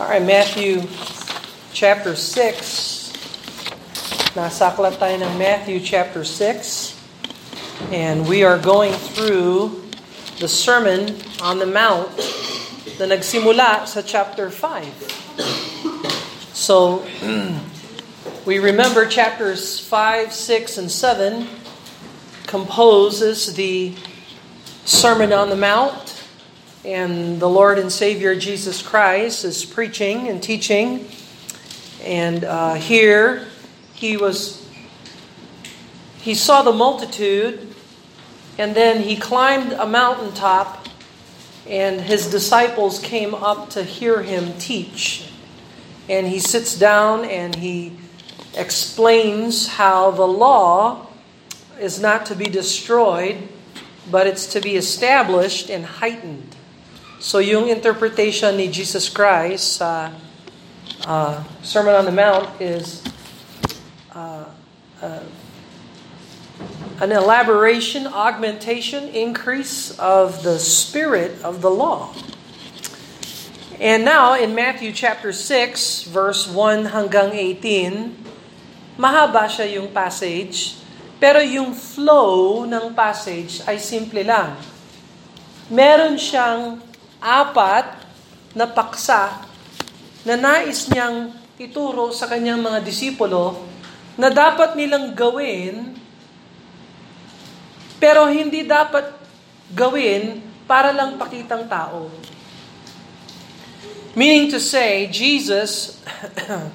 All right, Matthew chapter 6. Nasaklat tayo ng Matthew chapter 6. And we are going through the Sermon on the Mount na nagsimula sa chapter 5. So, we remember chapters 5, 6, and 7 composes the Sermon on the Mount. And the Lord and Savior Jesus Christ is preaching and teaching. And uh, here he was, he saw the multitude, and then he climbed a mountaintop, and his disciples came up to hear him teach. And he sits down and he explains how the law is not to be destroyed, but it's to be established and heightened. So yung interpretation ni Jesus Christ sa uh, Sermon on the Mount is uh, uh, an elaboration, augmentation, increase of the spirit of the law. And now in Matthew chapter 6, verse 1 hanggang 18, mahaba siya yung passage, pero yung flow ng passage ay simple lang. Meron siyang apat na paksa na nais niyang ituro sa kanyang mga disipulo na dapat nilang gawin pero hindi dapat gawin para lang pakitang tao. Meaning to say, Jesus,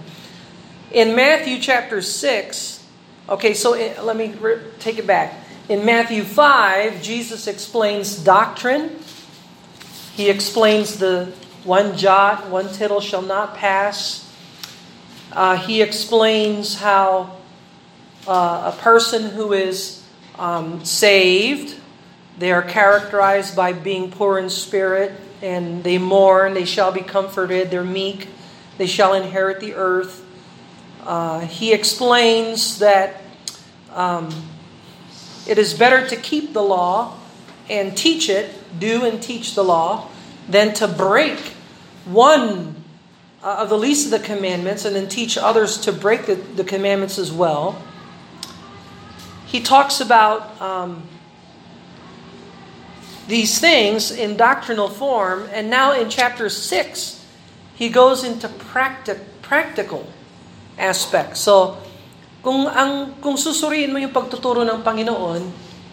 in Matthew chapter 6, okay, so let me take it back. In Matthew 5, Jesus explains doctrine, He explains the one jot, one tittle shall not pass. Uh, he explains how uh, a person who is um, saved, they are characterized by being poor in spirit, and they mourn, they shall be comforted, they're meek, they shall inherit the earth. Uh, he explains that um, it is better to keep the law and teach it, do and teach the law, than to break one uh, of the least of the commandments and then teach others to break the, the commandments as well. He talks about um, these things in doctrinal form, and now in chapter 6, he goes into practic- practical aspects. So, kung ang kung susuriin mo yung pagtuturo ng Panginoon,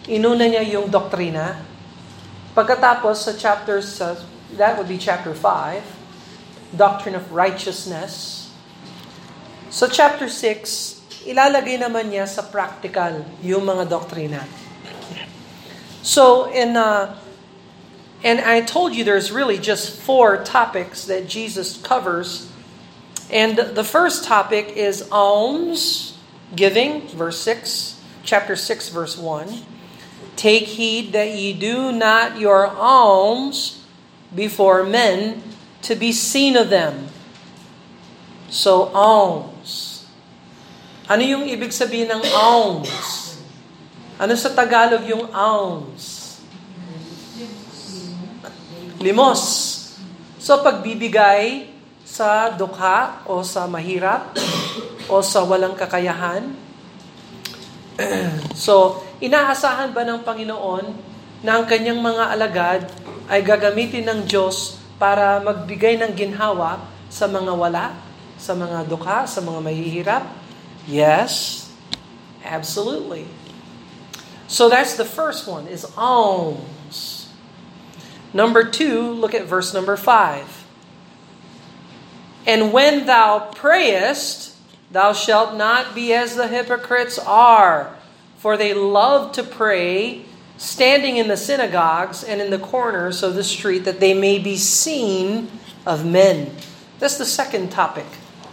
inuna niya yung doktrina. Pagkatapos sa chapter sa that would be chapter 5, doctrine of righteousness. So chapter 6, ilalagay naman niya sa practical yung mga doktrina. So in uh, and I told you there's really just four topics that Jesus covers. And the first topic is alms giving, verse 6, chapter 6 verse 1. Take heed that ye do not your alms before men to be seen of them. So, alms. Ano yung ibig sabihin ng alms? Ano sa Tagalog yung alms? Limos. So, pagbibigay sa dukha o sa mahirap o sa walang kakayahan. so, inaasahan ba ng Panginoon na ang kanyang mga alagad ay gagamitin ng Diyos para magbigay ng ginhawa sa mga wala, sa mga dukha, sa mga mahihirap? Yes, absolutely. So that's the first one, is alms. Number two, look at verse number five. And when thou prayest, thou shalt not be as the hypocrites are, for they love to pray standing in the synagogues and in the corners of the street that they may be seen of men. That's the second topic,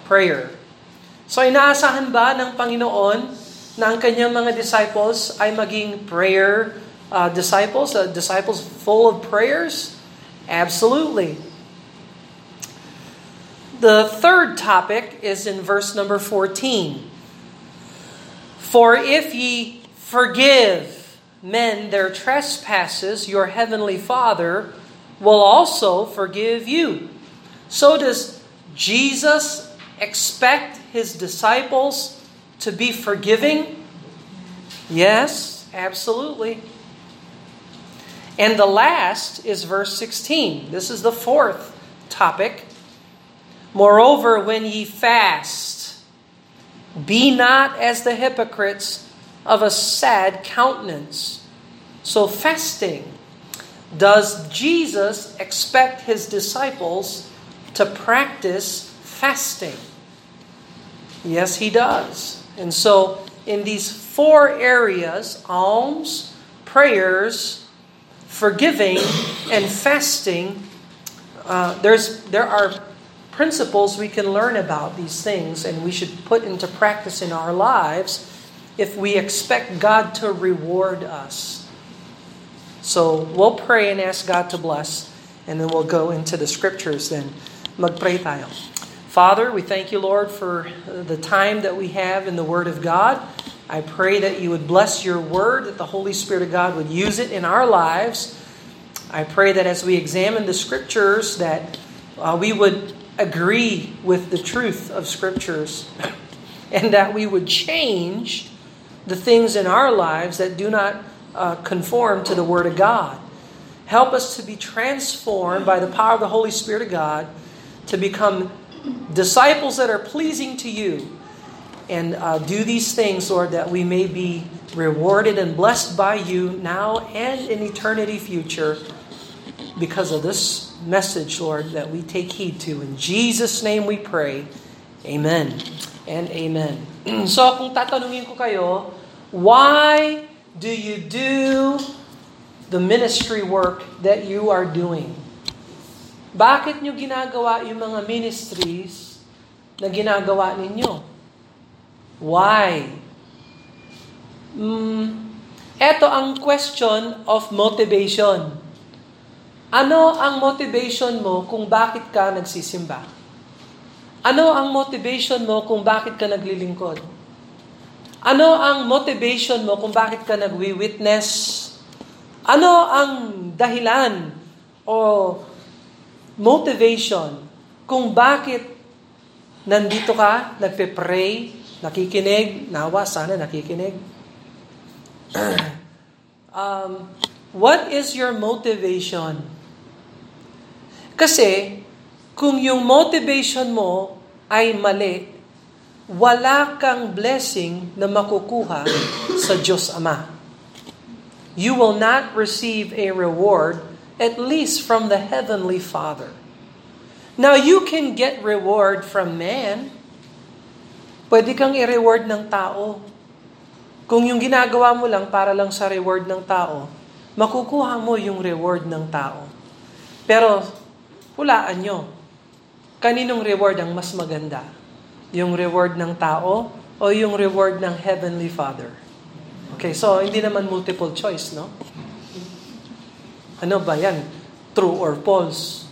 prayer. So inaasahan ba ng Panginoon na ang kanyang mga disciples ay maging prayer uh, disciples, uh, disciples full of prayers? Absolutely. The third topic is in verse number 14. For if ye forgive men their trespasses, your heavenly Father will also forgive you. So does Jesus expect his disciples to be forgiving? Yes, absolutely. And the last is verse 16. This is the fourth topic. Moreover, when ye fast, be not as the hypocrites of a sad countenance. So, fasting. Does Jesus expect his disciples to practice fasting? Yes, he does. And so, in these four areas alms, prayers, forgiving and fasting, uh, there's there are principles we can learn about these things, and we should put into practice in our lives if we expect God to reward us. So we'll pray and ask God to bless, and then we'll go into the scriptures. Then magpray tayo. Father, we thank you, Lord, for the time that we have in the Word of God. I pray that you would bless your word, that the Holy Spirit of God would use it in our lives. I pray that as we examine the scriptures, that uh, we would agree with the truth of scriptures and that we would change the things in our lives that do not uh, conform to the Word of God. Help us to be transformed by the power of the Holy Spirit of God to become disciples that are pleasing to you and uh, do these things, Lord, that we may be rewarded and blessed by you now and in eternity future because of this message, Lord, that we take heed to. In Jesus' name we pray. Amen and amen. so kung tatanungin ko kayo, why do you do the ministry work that you are doing? Bakit nyo ginagawa yung mga ministries na ginagawa ninyo? Why? Mm, ito ang question of motivation. Ano ang motivation mo kung bakit ka nagsisimba? Ano ang motivation mo kung bakit ka naglilingkod? Ano ang motivation mo kung bakit ka nagwi-witness? Ano ang dahilan o motivation kung bakit nandito ka, nagpe-pray, nakikinig, nawa, sana nakikinig. um, what is your motivation? Kasi, kung yung motivation mo ay mali, wala kang blessing na makukuha sa Diyos Ama. You will not receive a reward at least from the Heavenly Father. Now, you can get reward from man, Pwede kang i-reward ng tao. Kung yung ginagawa mo lang para lang sa reward ng tao, makukuha mo yung reward ng tao. Pero, hulaan nyo, kaninong reward ang mas maganda? Yung reward ng tao o yung reward ng Heavenly Father? Okay, so hindi naman multiple choice, no? Ano ba yan? True or false?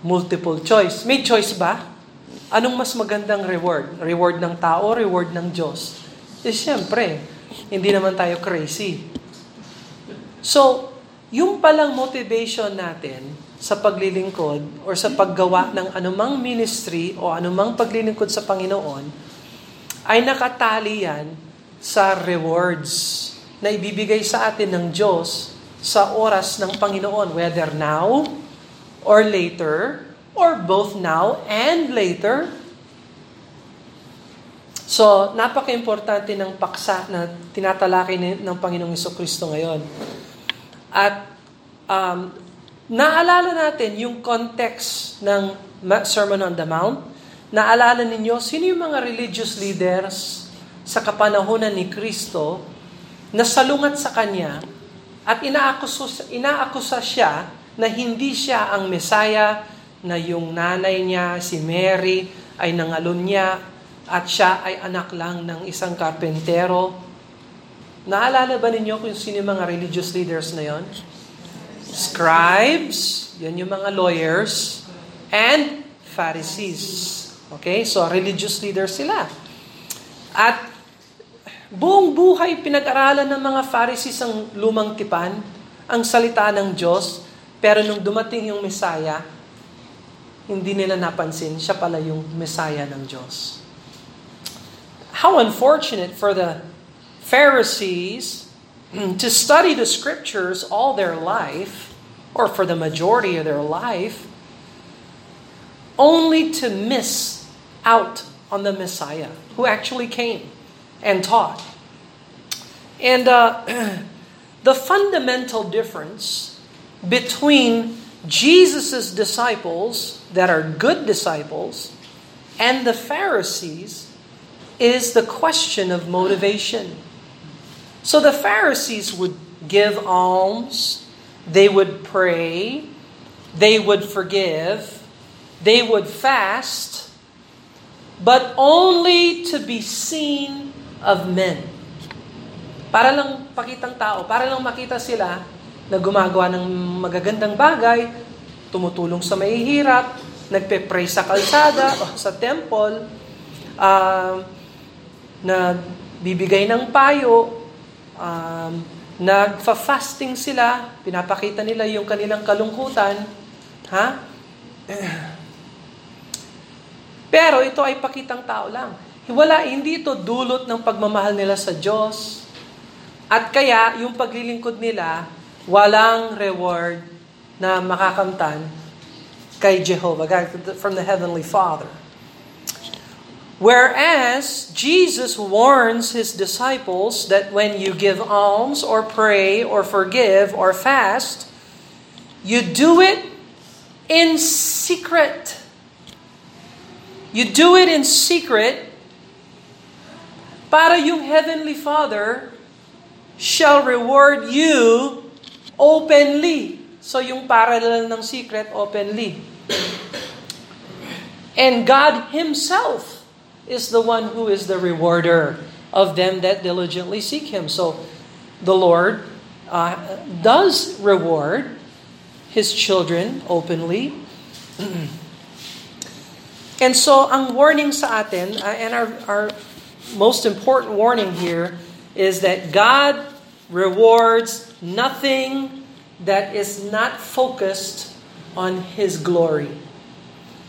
Multiple choice. May choice ba? Anong mas magandang reward? Reward ng tao, reward ng Diyos? Eh siyempre, hindi naman tayo crazy. So, yung palang motivation natin sa paglilingkod or sa paggawa ng anumang ministry o anumang paglilingkod sa Panginoon ay nakatali yan sa rewards na ibibigay sa atin ng Diyos sa oras ng Panginoon, whether now or later or both now and later. So, napaka-importante ng paksa na tinatalakay ng Panginoong Kristo ngayon. At um, naalala natin yung context ng Sermon on the Mount. Naalala ninyo, sino yung mga religious leaders sa kapanahonan ni Kristo na salungat sa Kanya at inaakusa, inaakusa siya na hindi siya ang Messiah, na yung nanay niya, si Mary, ay nangalon niya at siya ay anak lang ng isang karpentero. Naalala ba ninyo kung sino yung mga religious leaders na yon? Scribes, yan yung mga lawyers, and Pharisees. Okay, so religious leaders sila. At buong buhay pinag-aralan ng mga Pharisees ang lumang tipan, ang salita ng Diyos, pero nung dumating yung Messiah, hindi nila napansin, siya pala yung Messiah ng Diyos. How unfortunate for the Pharisees to study the scriptures all their life, or for the majority of their life, only to miss out on the Messiah who actually came and taught. And uh, the fundamental difference between Jesus' disciples that are good disciples and the Pharisees is the question of motivation. So the Pharisees would give alms, they would pray, they would forgive, they would fast, but only to be seen of men. Para lang pakitang tao, para lang makita sila na gumagawa ng magagandang bagay, tumutulong sa mahihirap, nagpe-pray sa kalsada o sa temple, uh, na bibigay ng payo, um, nagfa-fasting sila, pinapakita nila yung kanilang kalungkutan, ha? Pero ito ay pakitang tao lang. Wala, hindi ito dulot ng pagmamahal nila sa Diyos. At kaya, yung paglilingkod nila, walang reward na makakamtan kay Jehovah, God, from the Heavenly Father. Whereas Jesus warns his disciples that when you give alms or pray or forgive or fast, you do it in secret. You do it in secret para yung Heavenly Father shall reward you openly. So yung parallel ng secret, openly. And God Himself is the one who is the rewarder of them that diligently seek Him. So the Lord uh, does reward His children openly. And so, ang warning sa atin, uh, and our, our most important warning here, is that God rewards nothing that is not focused on His glory.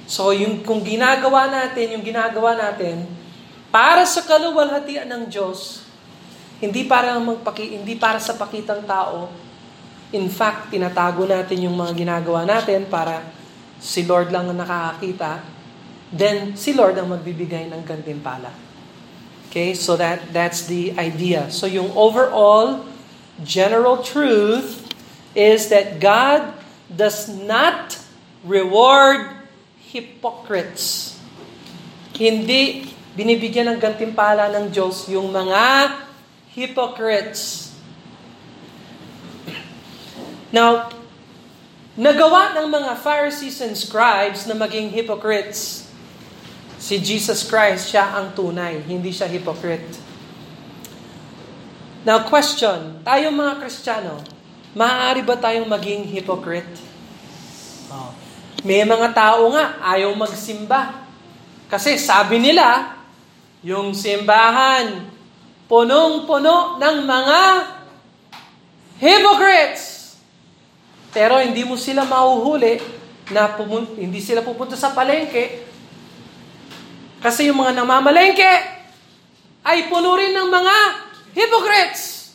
So, yung, kung ginagawa natin, yung ginagawa natin, para sa kaluwalhatian ng Diyos, hindi para magpaki, hindi para sa pakitang tao. In fact, tinatago natin yung mga ginagawa natin para si Lord lang ang nakakakita then si Lord ang magbibigay ng gantimpala. Okay, so that that's the idea. So yung overall general truth is that God does not reward hypocrites. Hindi binibigyan ng gantimpala ng Diyos yung mga hypocrites. Now, nagawa ng mga Pharisees and scribes na maging hypocrites Si Jesus Christ, siya ang tunay, hindi siya hypocrite. Now question, tayo mga Kristiyano, maaari ba tayong maging hypocrite? Oh. May mga tao nga, ayaw magsimba. Kasi sabi nila, yung simbahan, punong-puno ng mga hypocrites. Pero hindi mo sila mahuhuli na pumun- hindi sila pupunta sa palengke kasi yung mga namamalengke ay puno rin ng mga hypocrites.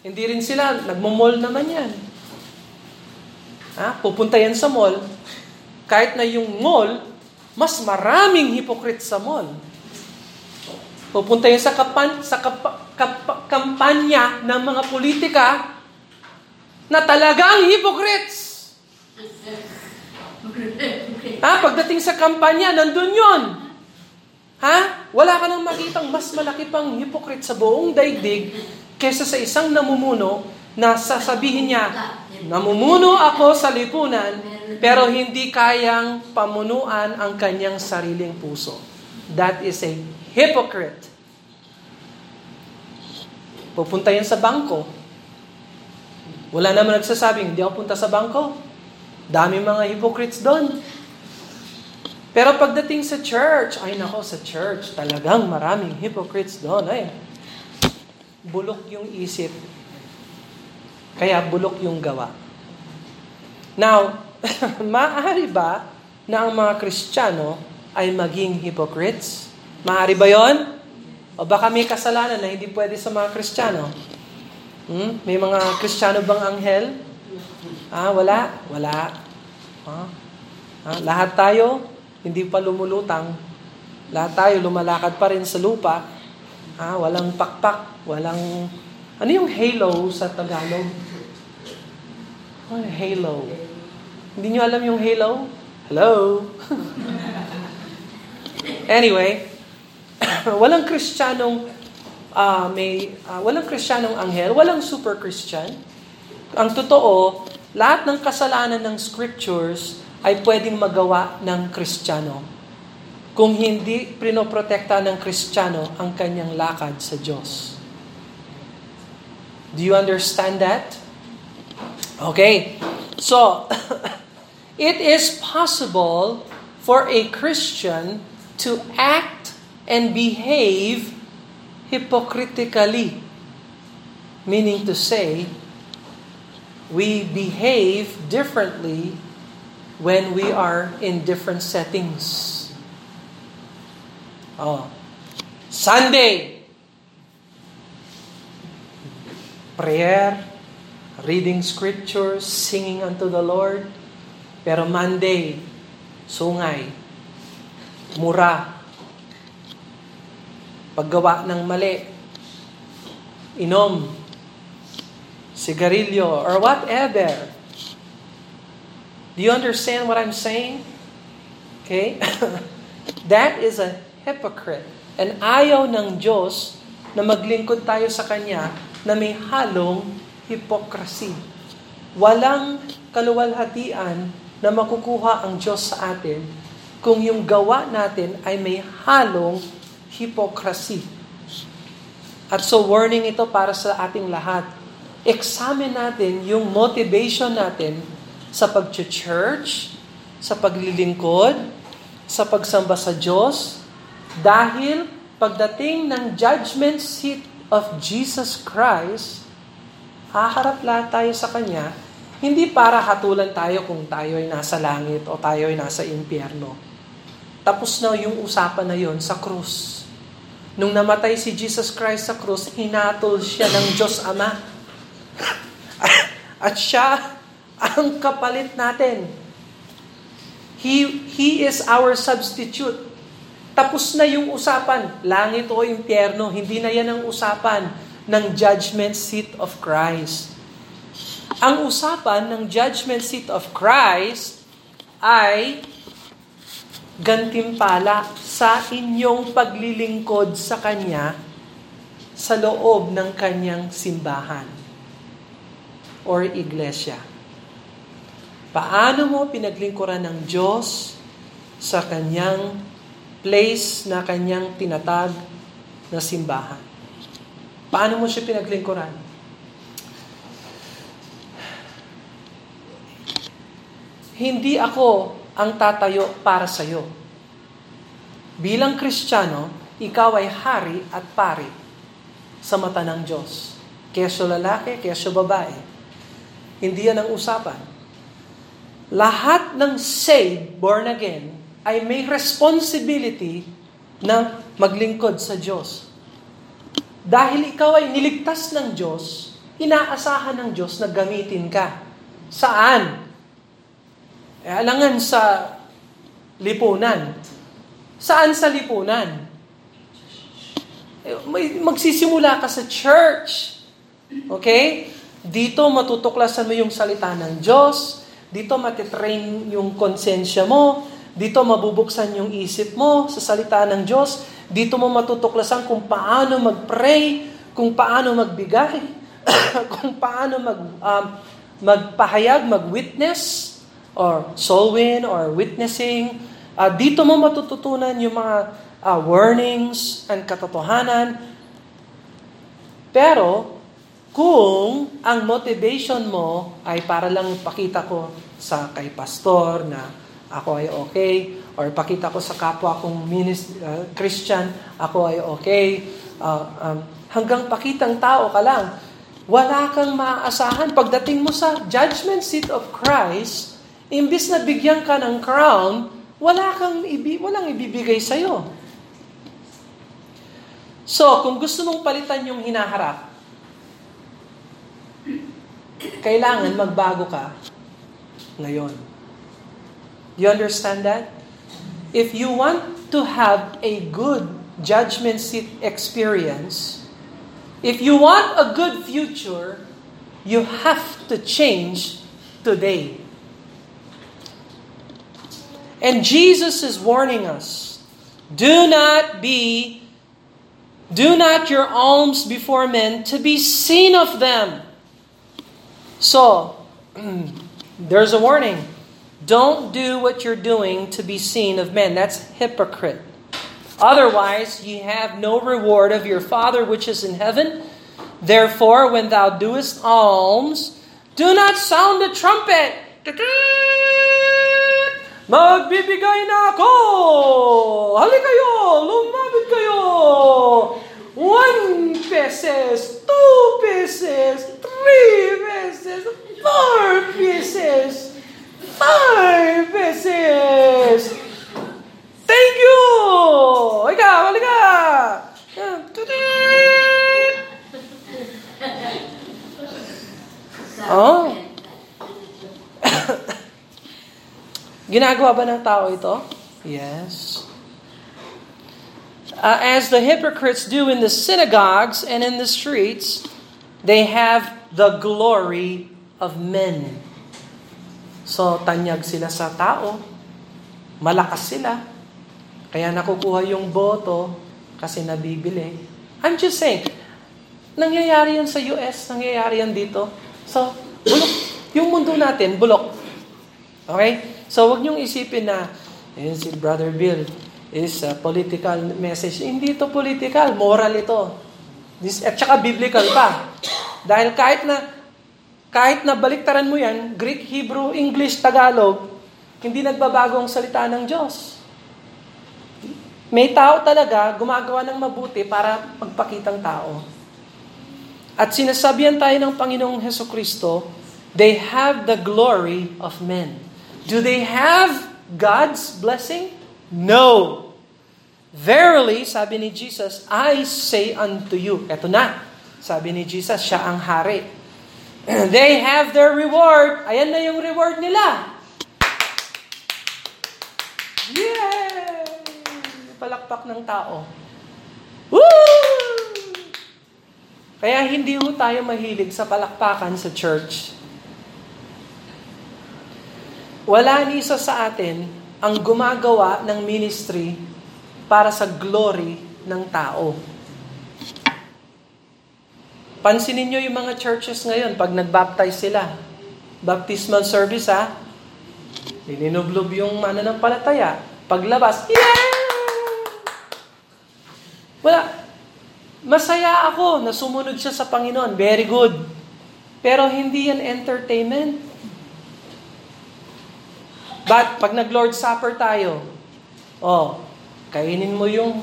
Hindi rin sila, nagmamall naman yan. Ha? Pupunta yan sa mall, kahit na yung mall, mas maraming hypocrites sa mall. Pupunta yan sa, kapan, sa kap, kap, kampanya ng mga politika na talagang hypocrites. Ha? Pagdating sa kampanya, nandun yon. Ha? Wala ka nang makitang mas malaki pang hypocrite sa buong daigdig kesa sa isang namumuno na sasabihin niya, namumuno ako sa lipunan, pero hindi kayang pamunuan ang kanyang sariling puso. That is a hypocrite. Pupunta yan sa bangko. Wala naman nagsasabing, hindi ako punta sa bangko. Dami mga hypocrites doon. Pero pagdating sa church, ay nako, sa church, talagang maraming hypocrites doon. Ay, bulok yung isip. Kaya bulok yung gawa. Now, maaari ba na ang mga Kristiyano ay maging hypocrites? Maaari ba yon? O baka may kasalanan na hindi pwede sa mga Kristiyano? Hmm? May mga Kristiyano bang anghel? Ah, wala? Wala. Ah, ah, lahat tayo, hindi pa lumulutang. Lahat tayo lumalakad pa rin sa lupa. Ah, walang pakpak, walang... Ano yung halo sa Tagalog? Ano halo? Hindi nyo alam yung halo? Hello? anyway, walang kristyanong uh, may uh, walang kristyanong anghel, walang super Christian. Ang totoo, lahat ng kasalanan ng scriptures ay pwedeng magawa ng kristyano. Kung hindi prinoprotekta ng kristyano ang kanyang lakad sa Diyos. Do you understand that? Okay. So, it is possible for a Christian to act and behave hypocritically. Meaning to say, we behave differently when we are in different settings. Oh. Sunday, prayer, reading scriptures, singing unto the Lord. Pero Monday, sungay, mura, paggawa ng mali, inom, sigarilyo, or whatever. Do you understand what I'm saying? Okay? That is a hypocrite. And ayaw ng Diyos na maglingkod tayo sa Kanya na may halong hypocrisy. Walang kaluwalhatian na makukuha ang Diyos sa atin kung yung gawa natin ay may halong hypocrisy. At so warning ito para sa ating lahat examine natin yung motivation natin sa pag-church, sa paglilingkod, sa pagsamba sa Diyos, dahil pagdating ng judgment seat of Jesus Christ, haharap lahat tayo sa Kanya, hindi para hatulan tayo kung tayo ay nasa langit o tayo ay nasa impyerno. Tapos na yung usapan na yon sa krus. Nung namatay si Jesus Christ sa krus, hinatol siya ng Diyos Ama At siya ang kapalit natin. He, he is our substitute. Tapos na yung usapan, langit o impyerno, hindi na yan ang usapan ng judgment seat of Christ. Ang usapan ng judgment seat of Christ ay gantimpala sa inyong paglilingkod sa Kanya sa loob ng Kanyang simbahan or iglesia. Paano mo pinaglingkuran ng Diyos sa kanyang place na kanyang tinatag na simbahan? Paano mo siya pinaglingkuran? Hindi ako ang tatayo para sa iyo. Bilang Kristiyano, ikaw ay hari at pari sa mata ng Diyos. Kesyo lalaki, kesyo babae. Hindi yan ang usapan. Lahat ng saved, born again, ay may responsibility na maglingkod sa Diyos. Dahil ikaw ay niligtas ng Diyos, inaasahan ng Diyos na gamitin ka. Saan? E, alangan sa lipunan. Saan sa lipunan? Eh, magsisimula ka sa church. Okay? Dito matutuklasan mo yung salita ng Diyos. Dito matitrain yung konsensya mo. Dito mabubuksan yung isip mo sa salita ng Diyos. Dito mo matutuklasan kung paano mag-pray, kung paano magbigay, kung paano mag, um, magpahayag, mag-witness, or soul win, or witnessing. Uh, dito mo matututunan yung mga uh, warnings and katotohanan. Pero, kung ang motivation mo ay para lang pakita ko sa kay pastor na ako ay okay, or pakita ko sa kapwa kong minist, uh, Christian, ako ay okay, uh, um, hanggang pakitang tao ka lang, wala kang maaasahan. Pagdating mo sa judgment seat of Christ, imbis na bigyan ka ng crown, wala kang ibi, walang ibibigay sa'yo. So, kung gusto mong palitan yung hinaharap, kailangan magbago ka ngayon. You understand that? If you want to have a good judgment seat experience, if you want a good future, you have to change today. And Jesus is warning us do not be, do not your alms before men to be seen of them. So, there's a warning. Don't do what you're doing to be seen of men. That's hypocrite. Otherwise, ye have no reward of your Father which is in heaven. Therefore, when thou doest alms, do not sound the trumpet. Magbibigay na ako! Hali kayo! Lumapit kayo! One pesos, two pesos, three pesos, four pesos, five pesos. Thank you! Ikaw, halika! Oh. Ginagawa ba ng tao ito? Yes. Uh, as the hypocrites do in the synagogues and in the streets, they have the glory of men. So, tanyag sila sa tao. Malakas sila. Kaya nakukuha yung boto kasi nabibili. I'm just saying, nangyayari yan sa US, nangyayari yan dito. So, bulok. Yung mundo natin, bulok. Okay? So, wag niyong isipin na, eh, si Brother Bill is a political message. Hindi ito political, moral ito. This, at saka biblical pa. Dahil kahit na kahit na baliktaran mo yan, Greek, Hebrew, English, Tagalog, hindi nagbabago ang salita ng Diyos. May tao talaga gumagawa ng mabuti para magpakitang tao. At sinasabihan tayo ng Panginoong Heso Kristo, they have the glory of men. Do they have God's blessing? No. Verily, sabi ni Jesus, I say unto you, eto na, sabi ni Jesus, siya ang hari. They have their reward. Ayan na yung reward nila. Yay! Palakpak ng tao. Woo! Kaya hindi ho tayo mahilig sa palakpakan sa church. Wala ni isa sa atin ang gumagawa ng ministry para sa glory ng tao. Pansinin nyo yung mga churches ngayon pag nagbaptize sila. Baptismal service ha. Nininublob yung mananampalataya. Paglabas, yeah! Wala. Masaya ako na sumunod siya sa Panginoon. Very good. Pero hindi yan entertainment. But pag nag-Lord Supper tayo, oh, kainin mo yung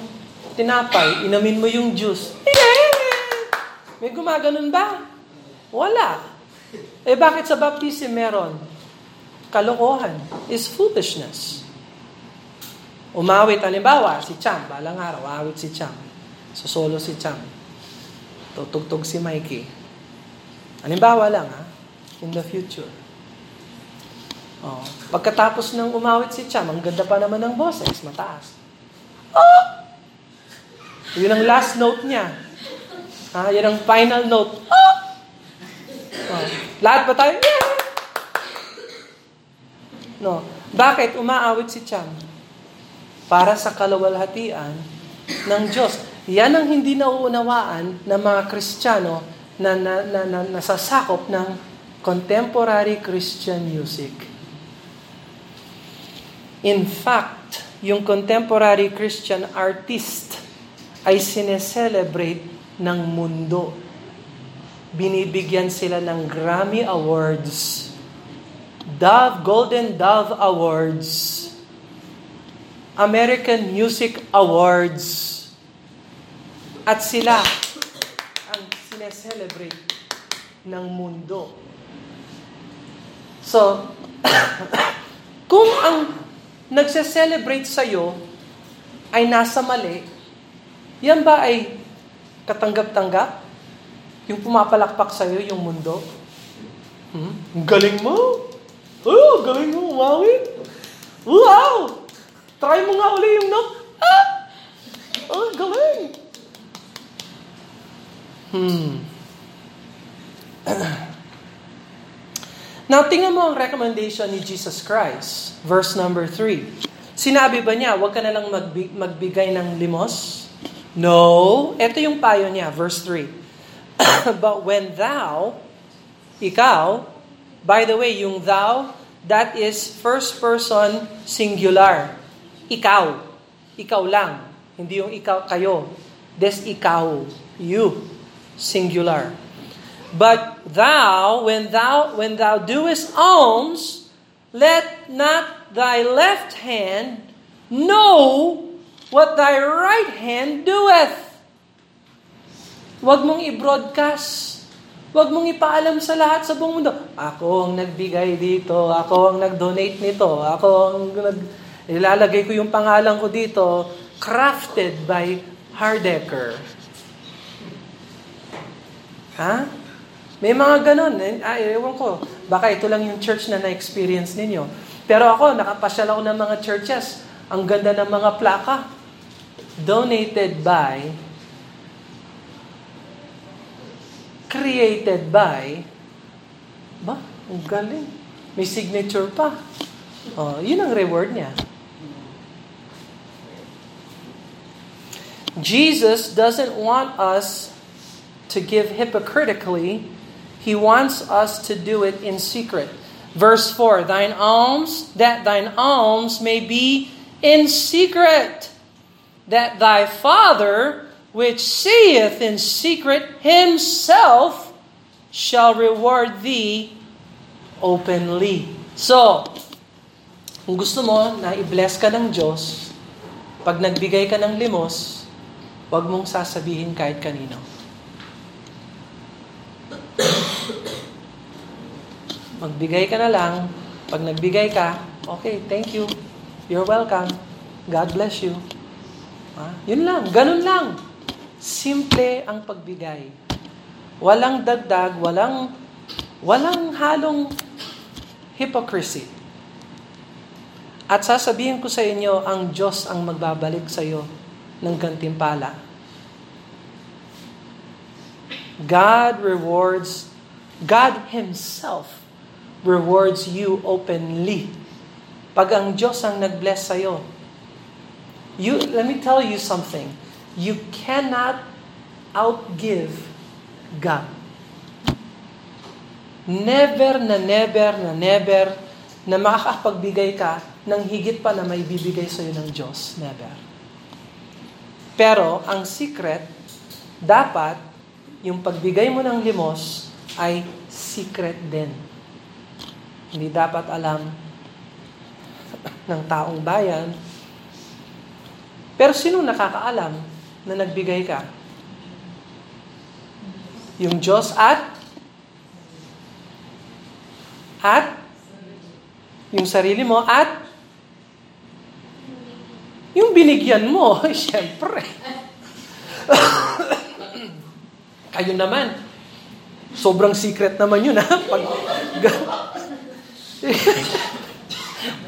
tinapay, inamin mo yung juice. Yeah! May gumaganon ba? Wala. Eh bakit sa baptism meron? Kalokohan is foolishness. Umawit, halimbawa, si Cham, balang araw, awit si Cham. Susolo si Cham. Tutugtog si Mikey. Halimbawa lang, ha? In the future. Oh. Pagkatapos ng umawit si Cham, ang ganda pa naman ng boses, mataas. Oh! Yun ang last note niya. Ah, yan ang final note. Oh! oh. Lahat ba tayo? Yeah! No. Bakit umaawit si Cham? Para sa kalawalhatian ng Diyos. Yan ang hindi nauunawaan ng mga Kristiyano na, na, na, na nasasakop ng contemporary Christian music. In fact, yung contemporary Christian artist ay sineselebrate ng mundo. Binibigyan sila ng Grammy Awards, Dove, Golden Dove Awards, American Music Awards, at sila ang sineselebrate ng mundo. So, kung ang nagse-celebrate sa'yo ay nasa mali, yan ba ay katanggap-tanggap? Yung pumapalakpak sa'yo, yung mundo? Hmm? Galing mo! Oh, galing mo, umawit! Wow! Try mo nga uli yung note. Ah! Oh, galing! Hmm. Now, tingnan mo ang recommendation ni Jesus Christ. Verse number 3. Sinabi ba niya, huwag ka na lang magbi- magbigay ng limos? No. Ito yung payo niya, verse 3. But when thou, ikaw, by the way, yung thou, that is first person singular. Ikaw. Ikaw lang. Hindi yung ikaw, kayo. Des ikaw. You. Singular. But thou, when thou, when thou doest alms, let not thy left hand know what thy right hand doeth. Huwag mong i-broadcast. Huwag mong ipaalam sa lahat sa buong mundo. Ako ang nagbigay dito. Ako ang nag-donate nito. Ako ang nag... Ilalagay ko yung pangalan ko dito. Crafted by Hardecker. Ha? May mga ganon. Eh, ay, ewan ko. Baka ito lang yung church na na-experience ninyo. Pero ako, nakapasyal ako ng mga churches. Ang ganda ng mga plaka. Donated by, created by, ba, ang galing. May signature pa. Oh, yun ang reward niya. Jesus doesn't want us to give hypocritically. He wants us to do it in secret. Verse 4, thine alms, that thine alms may be in secret, that thy Father, which seeth in secret, himself shall reward thee openly. So, kung gusto mo na i-bless ka ng Diyos, pag nagbigay ka ng limos, huwag mong sasabihin kahit kanino. Magbigay ka na lang. Pag nagbigay ka, okay, thank you. You're welcome. God bless you. Ah, yun lang, ganun lang. Simple ang pagbigay. Walang dagdag, walang walang halong hypocrisy. At sasabihin ko sa inyo, ang Diyos ang magbabalik sa iyo ng gantimpala. God rewards, God Himself rewards you openly. Pag ang Diyos ang nag-bless sa'yo, you, let me tell you something. You cannot outgive God. Never na never na never na makakapagbigay ka ng higit pa na may bibigay sa'yo ng Diyos. Never. Pero, ang secret, dapat, yung pagbigay mo ng limos ay secret din. Hindi dapat alam ng taong bayan. Pero sino nakakaalam na nagbigay ka? Yung Diyos at at yung sarili mo at yung binigyan mo, siyempre. Kayo naman. Sobrang secret naman yun, ha? Pag,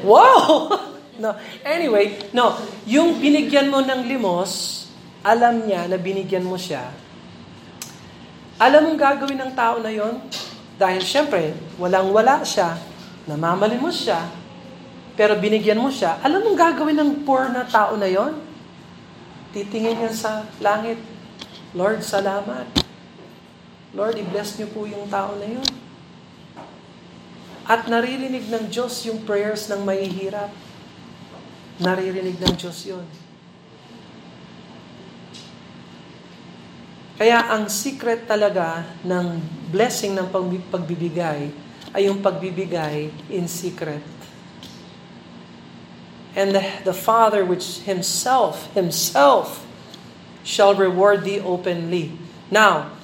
wow! No. Anyway, no. Yung binigyan mo ng limos, alam niya na binigyan mo siya. Alam mong gagawin ng tao na yon? Dahil syempre, walang-wala siya, namamalimos siya, pero binigyan mo siya, alam mong gagawin ng poor na tao na yon? Titingin yan sa langit. Lord, salamat. Lord, i-bless niyo po yung tao na yon. At naririnig ng Diyos yung prayers ng mahihirap. Naririnig ng Diyos yun. Kaya ang secret talaga ng blessing ng pagbibigay ay yung pagbibigay in secret. And the, the Father which Himself, Himself, shall reward thee openly. Now,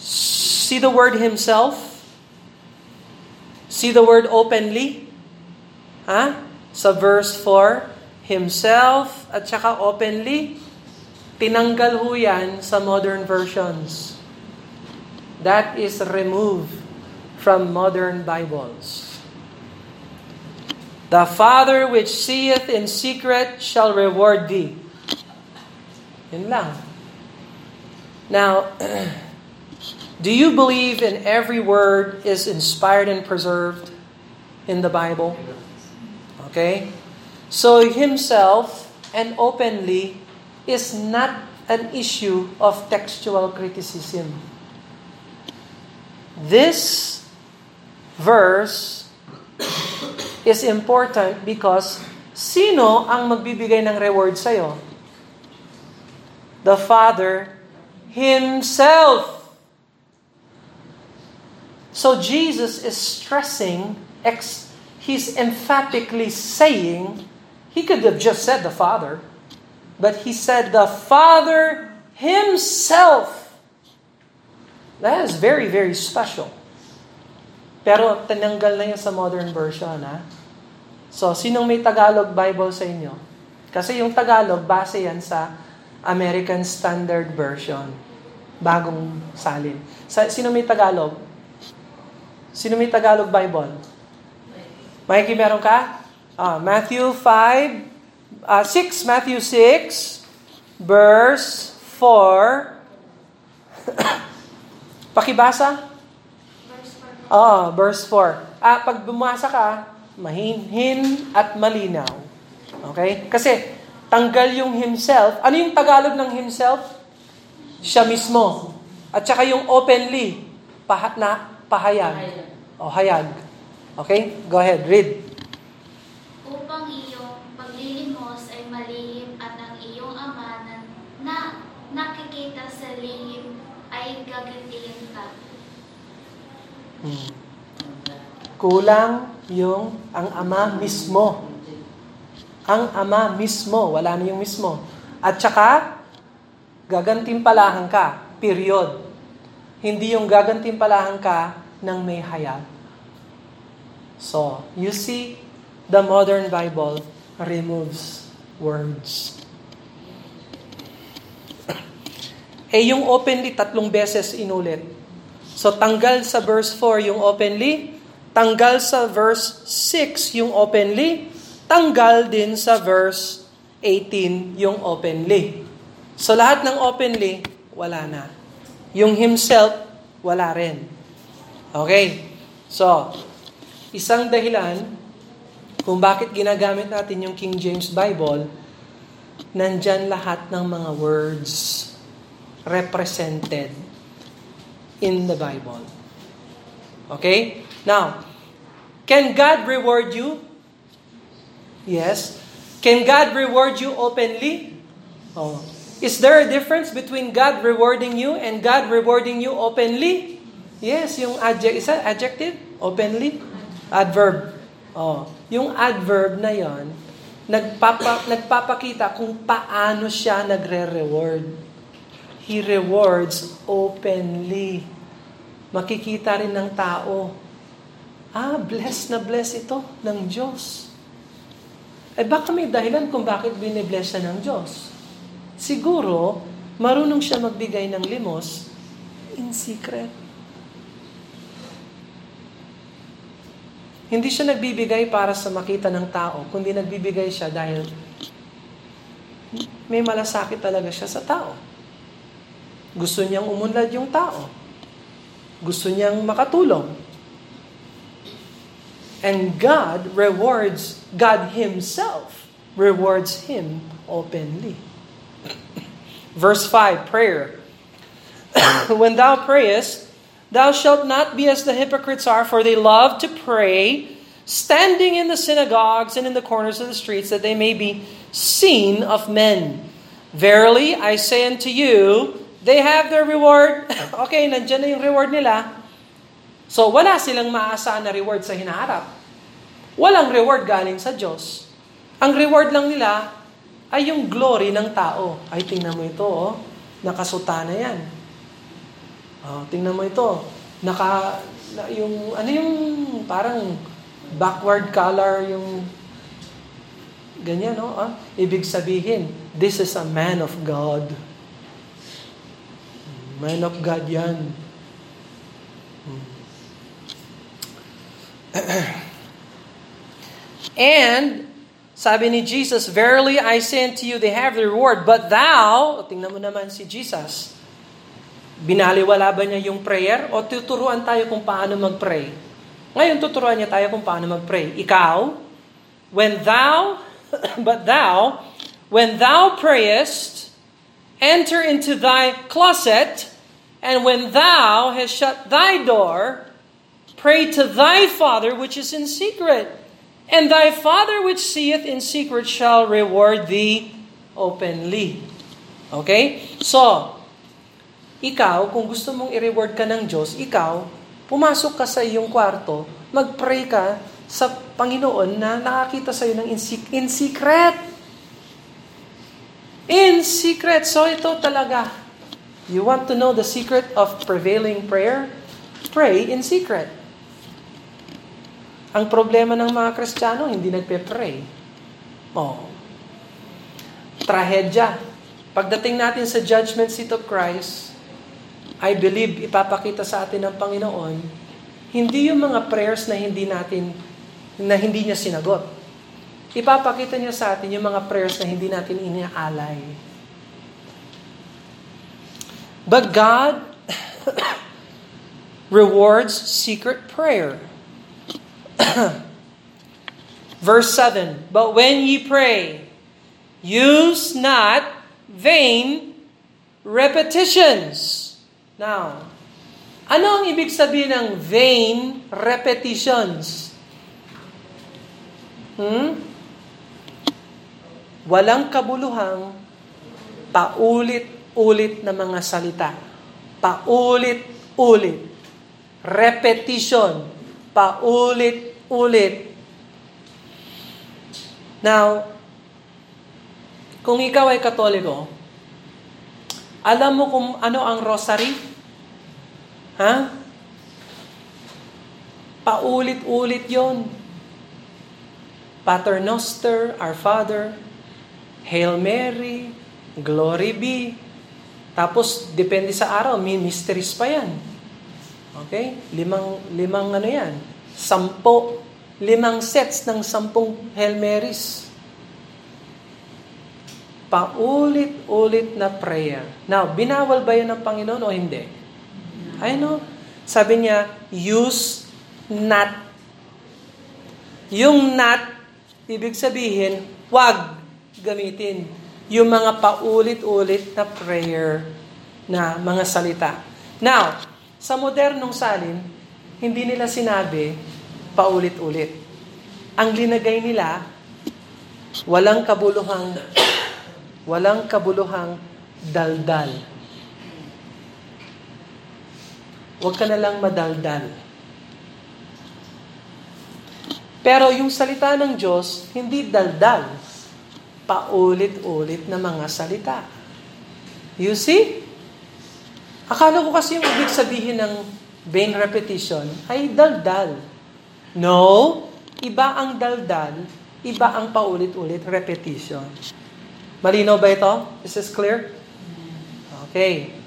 see the word Himself? See the word openly? Ha? Sa verse 4, himself at saka openly, tinanggal ho yan sa modern versions. That is removed from modern Bibles. The Father which seeth in secret shall reward thee. Yun lang. Now, do you believe in every word is inspired and preserved in the Bible? Okay? So himself and openly is not an issue of textual criticism. This verse is important because sino ang magbibigay ng reward sa'yo? The Father Himself. So Jesus is stressing, he's emphatically saying, he could have just said the Father, but he said the Father Himself. That is very, very special. Pero tinanggal na yun sa modern version, ha? So, sinong may Tagalog Bible sa inyo? Kasi yung Tagalog, base yan sa American Standard Version. Bagong salin. Sa, sino may Tagalog? Sino may Tagalog Bible? Mikey, meron ka? Ah, Matthew 5, uh, 6, Matthew 6, verse 4. Pakibasa? Ah, verse 4. Ah, pag bumasa ka, mahinhin at malinaw. Okay? Kasi tanggal yung himself. Ano yung Tagalog ng himself? Siya mismo. At saka yung openly, pahat na pahayag. O hayag. Okay? Go ahead, read. Upang iyong paglilimos ay malihim at ang iyong ama na, na nakikita sa lihim ay gagantihin ka. Hmm. Kulang yung ang ama mismo. Ang ama mismo, wala na yung mismo. At saka, gagantimpalahan ka, period. Hindi yung gagantimpalahan ka ng may hayag. So, you see, the modern Bible removes words. Eh, yung openly, tatlong beses inulit. So, tanggal sa verse 4 yung openly, tanggal sa verse 6 yung openly, tanggal din sa verse 18 yung openly. So, lahat ng openly, wala na. Yung himself, wala rin. Okay? So, isang dahilan kung bakit ginagamit natin yung King James Bible, nandyan lahat ng mga words represented in the Bible. Okay? Now, can God reward you? Yes. Can God reward you openly? Oh. Is there a difference between God rewarding you and God rewarding you openly? Yes, yung adjective, is that adjective? Openly? Adverb. Oh, yung adverb na yon nagpapa, nagpapakita kung paano siya nagre-reward. He rewards openly. Makikita rin ng tao, ah, bless na bless ito ng Diyos. Eh baka may dahilan kung bakit binibless siya ng Diyos. Siguro, marunong siya magbigay ng limos in secret. Hindi siya nagbibigay para sa makita ng tao, kundi nagbibigay siya dahil may malasakit talaga siya sa tao. Gusto niyang umunlad yung tao. Gusto niyang makatulong. And God rewards, God Himself rewards him openly. Verse 5, prayer. when thou prayest, Thou shalt not be as the hypocrites are, for they love to pray, standing in the synagogues and in the corners of the streets, that they may be seen of men. Verily, I say unto you, they have their reward. okay, nandyan na yung reward nila. So, wala silang maaasahan na reward sa hinaharap. Walang reward galing sa Diyos. Ang reward lang nila ay yung glory ng tao. Ay, tingnan mo ito, oh. Nakasuta na yan. Oh, tingnan mo ito. Naka, na, yung, ano yung parang backward color, yung Ganyan, no? Ah? Ibig sabihin, this is a man of God. Man of God yan. And, sabi ni Jesus, Verily I say unto you, they have the reward. But thou, tingnan mo naman si Jesus, binaliwala ba niya yung prayer? O tuturuan tayo kung paano mag-pray? Ngayon, tuturuan niya tayo kung paano mag-pray. Ikaw, when thou, but thou, when thou prayest, enter into thy closet, and when thou hast shut thy door, pray to thy Father which is in secret And thy Father which seeth in secret shall reward thee openly. Okay? So, ikaw, kung gusto mong i-reward ka ng Diyos, ikaw, pumasok ka sa iyong kwarto, mag-pray ka sa Panginoon na nakakita sa iyo ng in secret. In secret. So ito talaga. You want to know the secret of prevailing prayer? Pray in secret. Ang problema ng mga Kristiyano, hindi nagpe-pray. Oh. Trahedya. Pagdating natin sa judgment seat of Christ, I believe ipapakita sa atin ng Panginoon, hindi yung mga prayers na hindi natin, na hindi niya sinagot. Ipapakita niya sa atin yung mga prayers na hindi natin inaalay. But God rewards secret prayer. Verse 7 But when ye pray, use not vain repetitions. Now, ano ang ibig sabihin ng vain repetitions? Hmm? Walang kabuluhang paulit-ulit na mga salita. Paulit-ulit. Repetition. Paulit ulit. Now, kung ikaw ay katoliko, alam mo kung ano ang rosary? Ha? Paulit-ulit yon. Paternoster, Our Father, Hail Mary, Glory be. Tapos, depende sa araw, may mysteries pa yan. Okay? Limang, limang ano yan sampo, limang sets ng sampung Hail Marys. Paulit-ulit na prayer. Now, binawal ba yan ng Panginoon o hindi? I know. Sabi niya, use not. Yung not, ibig sabihin, wag gamitin. Yung mga paulit-ulit na prayer na mga salita. Now, sa modernong salin, hindi nila sinabi paulit-ulit. Ang linagay nila, walang kabuluhang, walang kabuluhang daldal. Huwag ka na lang madaldal. Pero yung salita ng Diyos, hindi daldal. Paulit-ulit na mga salita. You see? Akala ko kasi yung ibig sabihin ng vain repetition ay daldal. No, iba ang daldal, iba ang paulit-ulit repetition. Malinaw ba ito? Is this clear? Okay.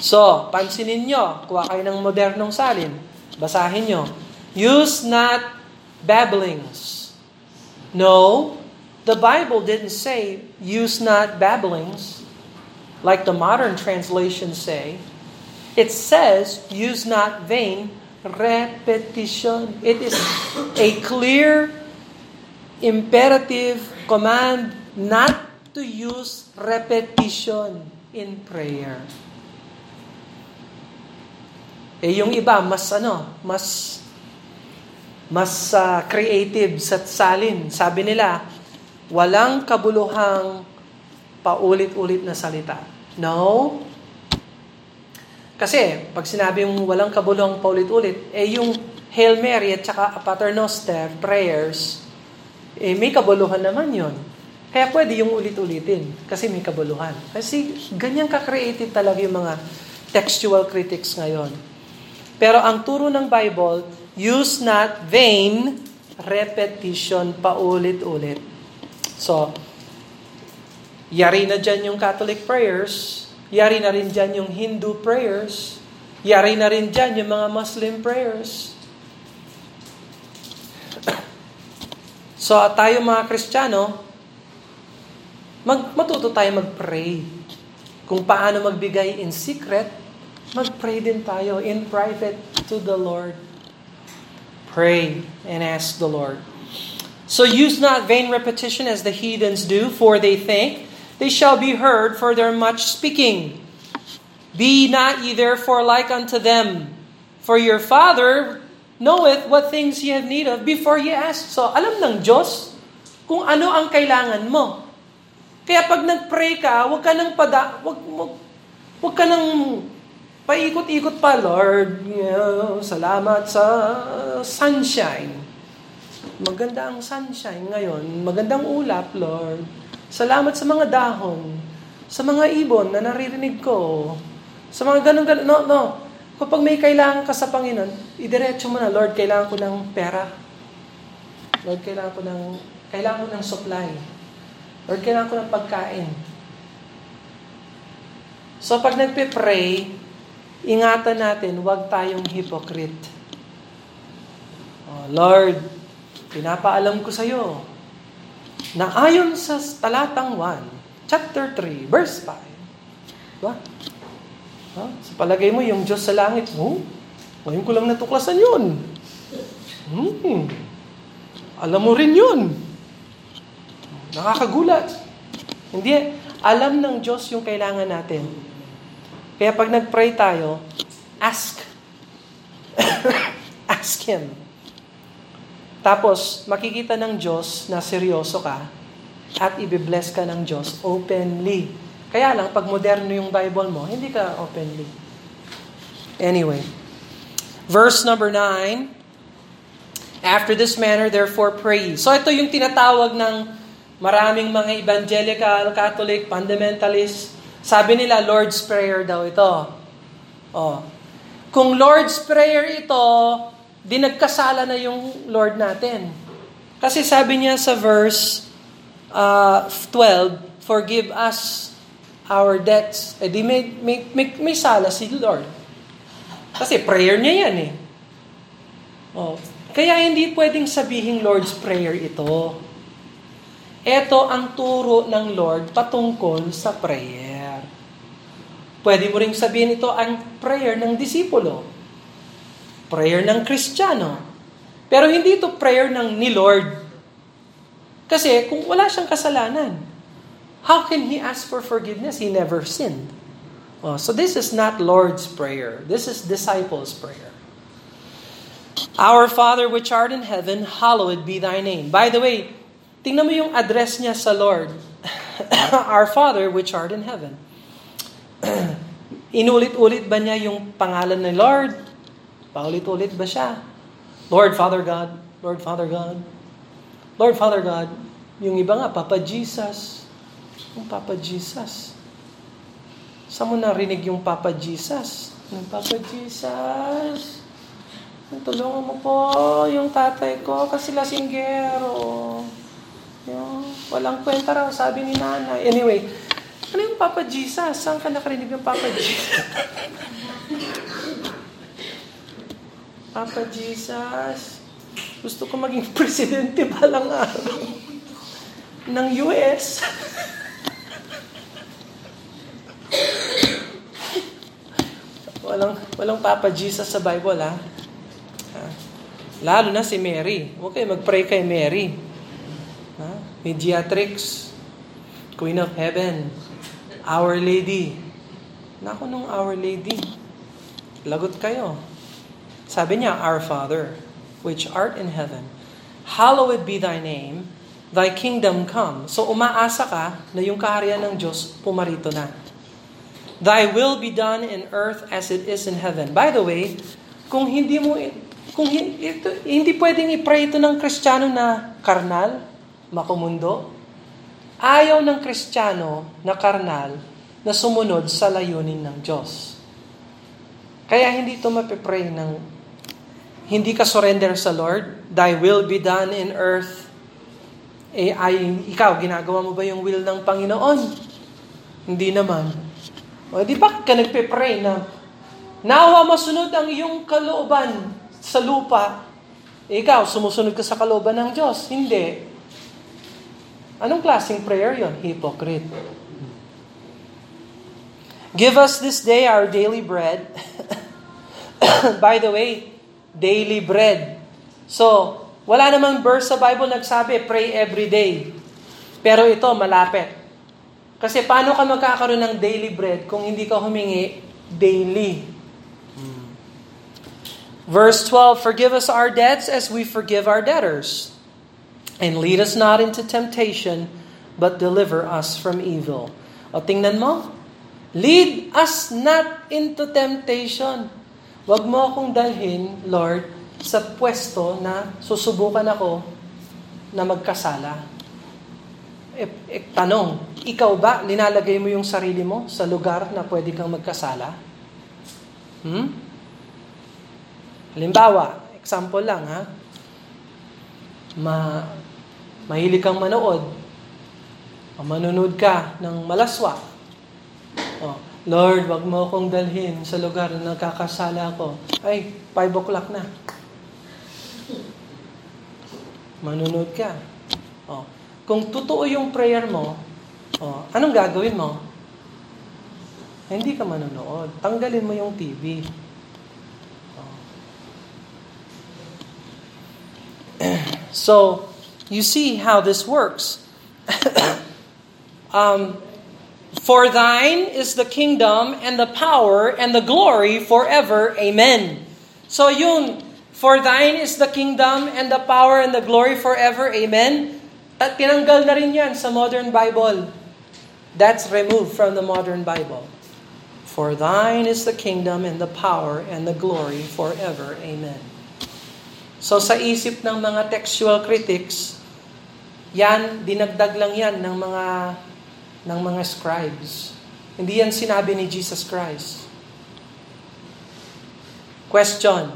So, pansinin nyo, kuha kayo ng modernong salin. Basahin nyo. Use not babblings. No, the Bible didn't say, use not babblings, like the modern translations say. It says, use not vain repetition. It is a clear imperative command not to use repetition in prayer. Eh yung iba mas ano, mas mas uh, creative sa salin. Sabi nila, walang kabuluhang paulit-ulit na salita. No, kasi, pag sinabi mong walang kabulong paulit-ulit, eh yung Hail Mary at saka Paternoster prayers, eh may kabuluhan naman yon. Kaya pwede yung ulit-ulitin kasi may kabuluhan. Kasi ganyan ka-creative talaga yung mga textual critics ngayon. Pero ang turo ng Bible, use not vain repetition paulit-ulit. So, yari na dyan yung Catholic prayers, yari na rin dyan yung Hindu prayers, yari na rin dyan yung mga Muslim prayers. So, tayo mga Kristiyano, mag, matuto tayo mag-pray. Kung paano magbigay in secret, mag-pray din tayo in private to the Lord. Pray and ask the Lord. So use not vain repetition as the heathens do, for they think they shall be heard for their much speaking. Be not ye therefore like unto them, for your Father knoweth what things ye have need of before ye ask. So, alam ng Diyos kung ano ang kailangan mo. Kaya pag nag-pray ka, wag ka nang pada, wag, wag, wag ka nang paikot-ikot pa, Lord, salamat sa sunshine. Maganda ang sunshine ngayon. Magandang ulap, Lord. Salamat sa mga dahon. Sa mga ibon na naririnig ko. Sa mga ganun-ganun. No, no. Kapag may kailangan ka sa Panginoon, idiretso mo na, Lord, kailangan ko ng pera. Lord, kailangan ko ng, kailangan ko ng supply. Lord, kailangan ko ng pagkain. So pag nagpe-pray, ingatan natin, huwag tayong hypocrite. Oh, Lord, pinapaalam ko sa iyo na ayon sa talatang 1, chapter 3, verse 5, diba? Ha? Sa palagay mo, yung Diyos sa langit, oh, ngayon ko lang natuklasan yun. Hmm. Alam mo rin yun. Nakakagulat. Hindi, alam ng Diyos yung kailangan natin. Kaya pag nag-pray tayo, ask. ask Him. Tapos, makikita ng Diyos na seryoso ka at ibibless ka ng Diyos openly. Kaya lang, pag moderno yung Bible mo, hindi ka openly. Anyway, verse number 9, After this manner, therefore, pray. So ito yung tinatawag ng maraming mga evangelical, Catholic, fundamentalist. Sabi nila, Lord's Prayer daw ito. Oh. Kung Lord's Prayer ito, di nagkasala na yung Lord natin. Kasi sabi niya sa verse uh, 12, Forgive us our debts. Eh di may, may, may, may sala si Lord. Kasi prayer niya yan eh. Oh. Kaya hindi pwedeng sabihin Lord's Prayer ito. Ito ang turo ng Lord patungkol sa prayer. Pwede mo ring sabihin ito ang prayer ng disipulo. Prayer ng Kristiyano. Pero hindi ito prayer ng ni Lord. Kasi kung wala siyang kasalanan, How can he ask for forgiveness? He never sinned. Oh, so this is not Lord's Prayer. This is disciples' prayer. Our Father which art in heaven, hallowed be thy name. By the way, tingnan mo yung address niya sa Lord. Our Father which art in heaven. Inulit-ulit ba niya yung pangalan ni Lord? Paulit-ulit ba siya? Lord, Father God. Lord, Father God. Lord, Father God. Yung iba nga, Papa Jesus. Yung Papa Jesus. Saan mo narinig yung Papa Jesus? Yung Papa Jesus. Tulungan mo po yung tatay ko kasi lasinggero. Yung, walang kwenta raw, sabi ni nanay. Anyway, ano yung Papa Jesus? Saan ka nakarinig ng Papa Jesus? Papa Jesus, gusto ko maging presidente balang araw ng US. walang, walang Papa Jesus sa Bible, ha? Lalo na si Mary. Okay, mag-pray kay Mary. Ha? Mediatrix, Queen of Heaven, Our Lady. Naku nung Our Lady. Lagot kayo. Sabi niya, Our Father, which art in heaven, hallowed be thy name, thy kingdom come. So umaasa ka na yung kaharian ng Diyos pumarito na. Thy will be done in earth as it is in heaven. By the way, kung hindi mo kung ito, hindi pwedeng i-pray ito ng Kristiyano na karnal, makumundo. Ayaw ng Kristiyano na karnal na sumunod sa layunin ng Diyos. Kaya hindi ito mapipray ng hindi ka surrender sa Lord. Thy will be done in earth Eh, ay, ikaw, ginagawa mo ba yung will ng Panginoon? Hindi naman. O, di ba ka nagpe-pray na, nawa masunod ang iyong kalooban sa lupa. Eh, ikaw, sumusunod ka sa kalooban ng Diyos. Hindi. Anong klaseng prayer yon? Hypocrite. Give us this day our daily bread. By the way, daily bread. So, wala namang verse sa Bible nagsabi, pray every day. Pero ito, malapit. Kasi paano ka magkakaroon ng daily bread kung hindi ka humingi daily? Verse 12, Forgive us our debts as we forgive our debtors. And lead us not into temptation, but deliver us from evil. O tingnan mo, lead us not into temptation. Huwag mo akong dalhin, Lord, sa pwesto na susubukan ako na magkasala. E, e, tanong, ikaw ba, linalagay mo yung sarili mo sa lugar na pwede kang magkasala? Hmm? Halimbawa, example lang ha, ma, mahilig kang manood, o manonood ka ng malaswa, o, Lord, wag mo akong dalhin sa lugar na nagkakasala ako. Ay, 5 o'clock na. Manunod ka. O, kung totoo yung prayer mo, o, anong gagawin mo? Hindi ka manonood. Tanggalin mo yung TV. So, you see how this works. um, For thine is the kingdom and the power and the glory forever. Amen. So yun, for thine is the kingdom and the power and the glory forever. Amen. At tinanggal na rin yan sa modern Bible. That's removed from the modern Bible. For thine is the kingdom and the power and the glory forever. Amen. So sa isip ng mga textual critics, yan, dinagdag lang yan ng mga ng mga scribes. Hindi yan sinabi ni Jesus Christ. Question.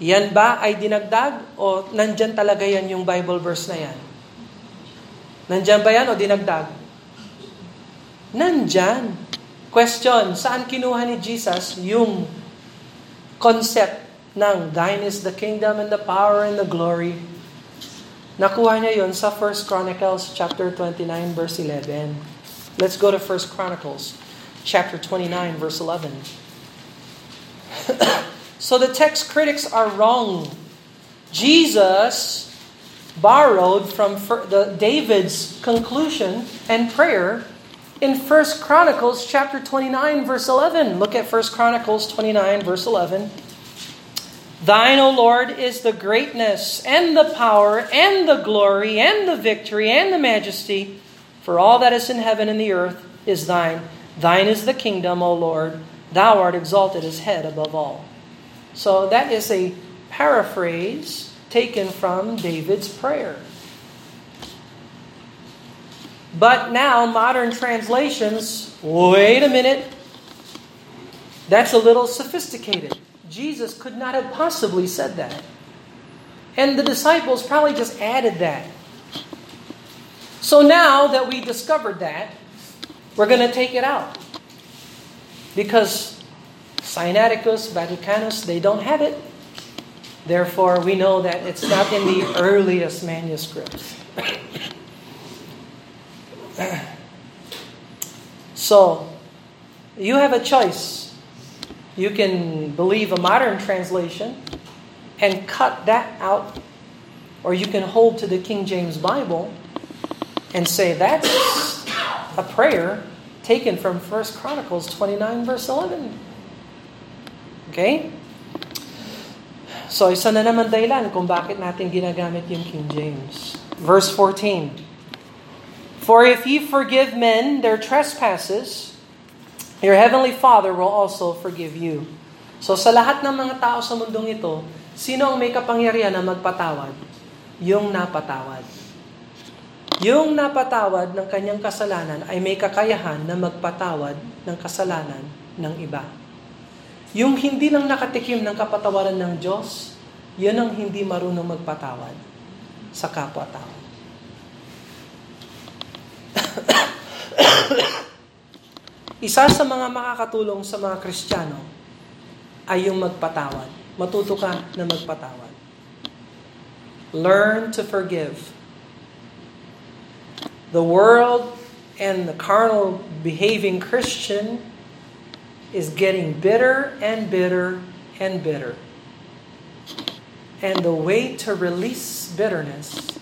Yan ba ay dinagdag o nandyan talaga yan yung Bible verse na yan? Nandyan ba yan o dinagdag? Nandyan. Question, saan kinuha ni Jesus yung concept ng Thine is the kingdom and the power and the glory Nakuha niya yon sa 1 Chronicles chapter 29 verse 11. Let's go to 1 Chronicles chapter 29 verse 11. so the text critics are wrong. Jesus borrowed from the David's conclusion and prayer in 1 Chronicles chapter 29 verse 11. Look at 1 Chronicles 29 verse 11. Thine, O Lord, is the greatness and the power and the glory and the victory and the majesty, for all that is in heaven and the earth is thine. Thine is the kingdom, O Lord. Thou art exalted as head above all. So that is a paraphrase taken from David's prayer. But now, modern translations, wait a minute, that's a little sophisticated. Jesus could not have possibly said that. And the disciples probably just added that. So now that we discovered that, we're going to take it out. Because Sinaiticus, Vaticanus, they don't have it. Therefore, we know that it's not in the earliest manuscripts. so, you have a choice you can believe a modern translation and cut that out, or you can hold to the King James Bible and say that's a prayer taken from 1 Chronicles 29 verse 11. Okay? So, isa na naman dahilan kung bakit natin ginagamit yung King James. Verse 14. For if ye forgive men their trespasses, your Heavenly Father will also forgive you. So sa lahat ng mga tao sa mundong ito, sino ang may kapangyarihan na magpatawad? Yung napatawad. Yung napatawad ng kanyang kasalanan ay may kakayahan na magpatawad ng kasalanan ng iba. Yung hindi lang nakatikim ng kapatawaran ng Diyos, yun ang hindi marunong magpatawad sa kapwa-tao. Isa sa mga makakatulong sa mga Kristiyano ay yung magpatawad. Matuto ka na magpatawad. Learn to forgive. The world and the carnal behaving Christian is getting bitter and bitter and bitter. And the way to release bitterness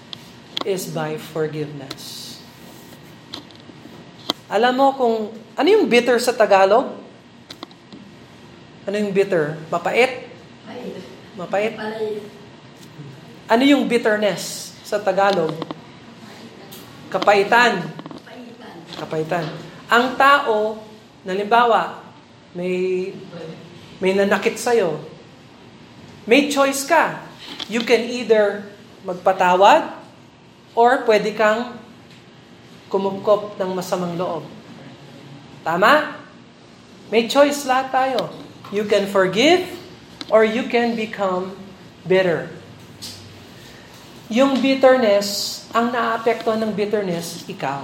is by forgiveness. Alam mo kung ano yung bitter sa Tagalog? Ano yung bitter? Mapait? Mapait? Ano yung bitterness sa Tagalog? Kapaitan. Kapaitan. Ang tao, nalimbawa, may may nanakit sa'yo. May choice ka. You can either magpatawad or pwede kang kumukop ng masamang loob. Tama? May choice lahat tayo. You can forgive or you can become bitter. Yung bitterness, ang naapektuhan ng bitterness, ikaw.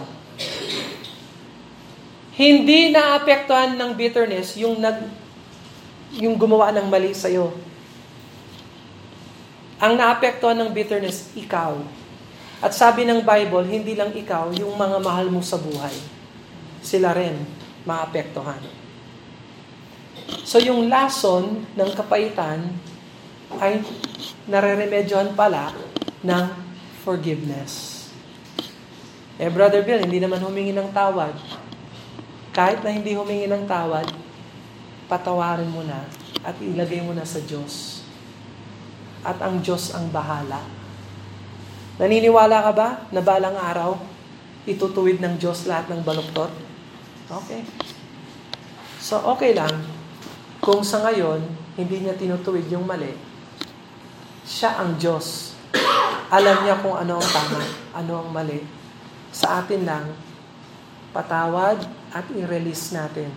Hindi naapektuhan ng bitterness yung nag yung gumawa ng mali sa iyo. Ang naapektuhan ng bitterness, ikaw. At sabi ng Bible, hindi lang ikaw, yung mga mahal mo sa buhay. Sila rin maapektuhan. So yung lason ng kapaitan ay nareremedyohan pala ng forgiveness. Eh, Brother Bill, hindi naman humingi ng tawad. Kahit na hindi humingi ng tawad, patawarin mo na at ilagay mo na sa Diyos. At ang Diyos ang bahala. Naniniwala ka ba na balang araw, itutuwid ng Diyos lahat ng baluktot? Okay. So, okay lang kung sa ngayon, hindi niya tinutuwid yung mali, siya ang Diyos. Alam niya kung ano ang tama, ano ang mali. Sa atin lang, patawad at i-release natin.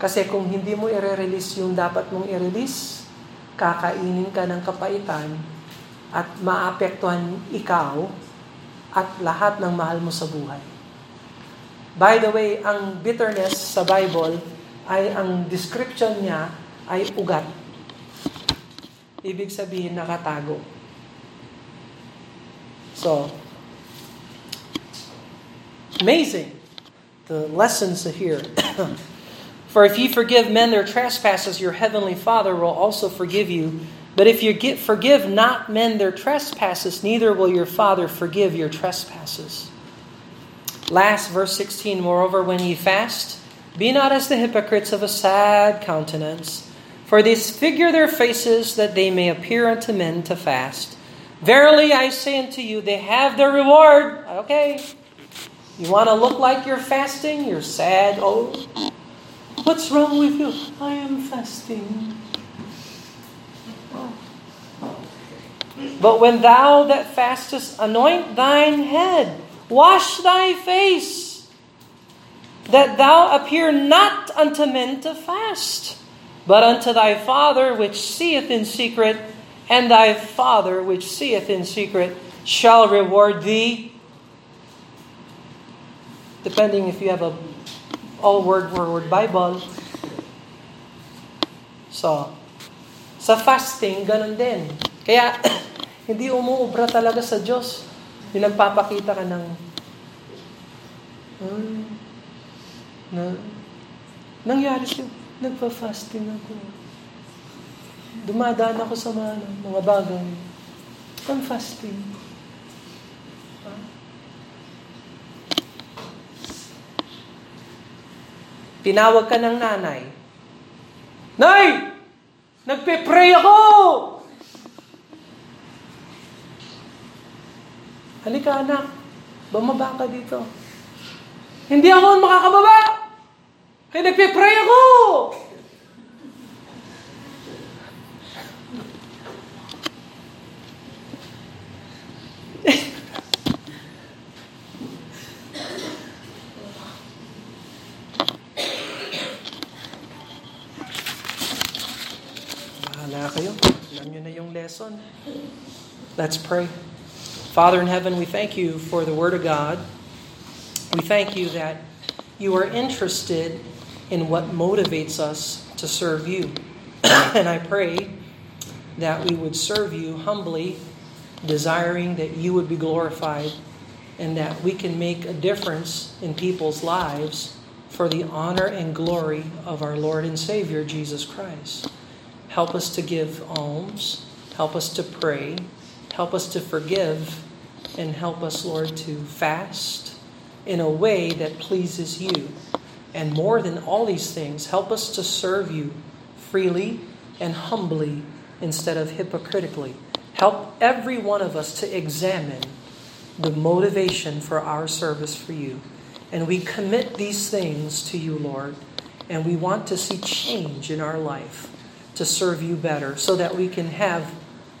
Kasi kung hindi mo i-release yung dapat mong i-release, kakainin ka ng kapaitan at maapektuhan ikaw at lahat ng mahal mo sa buhay. By the way, ang bitterness sa Bible ay ang description niya ay ugat. Ibig sabihin nakatago. So, amazing the lessons here. For if you forgive men their trespasses, your heavenly Father will also forgive you. But if you get, forgive not men their trespasses, neither will your Father forgive your trespasses. Last, verse 16 Moreover, when ye fast, be not as the hypocrites of a sad countenance for they disfigure their faces that they may appear unto men to fast. Verily I say unto you, they have their reward. Okay. You want to look like you're fasting? You're sad. Oh, what's wrong with you? I am fasting. But when thou that fastest, anoint thine head, wash thy face, that thou appear not unto men to fast but unto thy Father which seeth in secret, and thy Father which seeth in secret shall reward thee. Depending if you have a all word for word Bible. So, sa fasting, ganun din. Kaya, hindi umuubra talaga sa Diyos. Yung nagpapakita ka ng, hmm, na, nangyari siya Nagpa-fasting ako. Dumadaan ako sa mga, mga bagay. I'm fasting. Tinawag ka ng nanay. Nay! Nagpe-pray ako! Halika anak, bumaba ka dito. Hindi ako makakababa! Kaya nagpe-pray ako! Bahala kayo. Alam nyo na yung lesson. Let's pray. Father in heaven, we thank you for the Word of God. We thank you that you are interested in what motivates us to serve you. and I pray that we would serve you humbly, desiring that you would be glorified and that we can make a difference in people's lives for the honor and glory of our Lord and Savior Jesus Christ. Help us to give alms, help us to pray, help us to forgive, and help us, Lord, to fast in a way that pleases you. And more than all these things, help us to serve you freely and humbly instead of hypocritically. Help every one of us to examine the motivation for our service for you. And we commit these things to you, Lord. And we want to see change in our life to serve you better so that we can have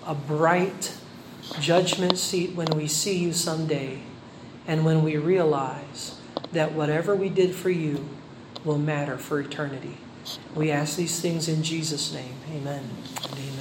a bright judgment seat when we see you someday and when we realize that whatever we did for you will matter for eternity. We ask these things in Jesus' name. Amen amen.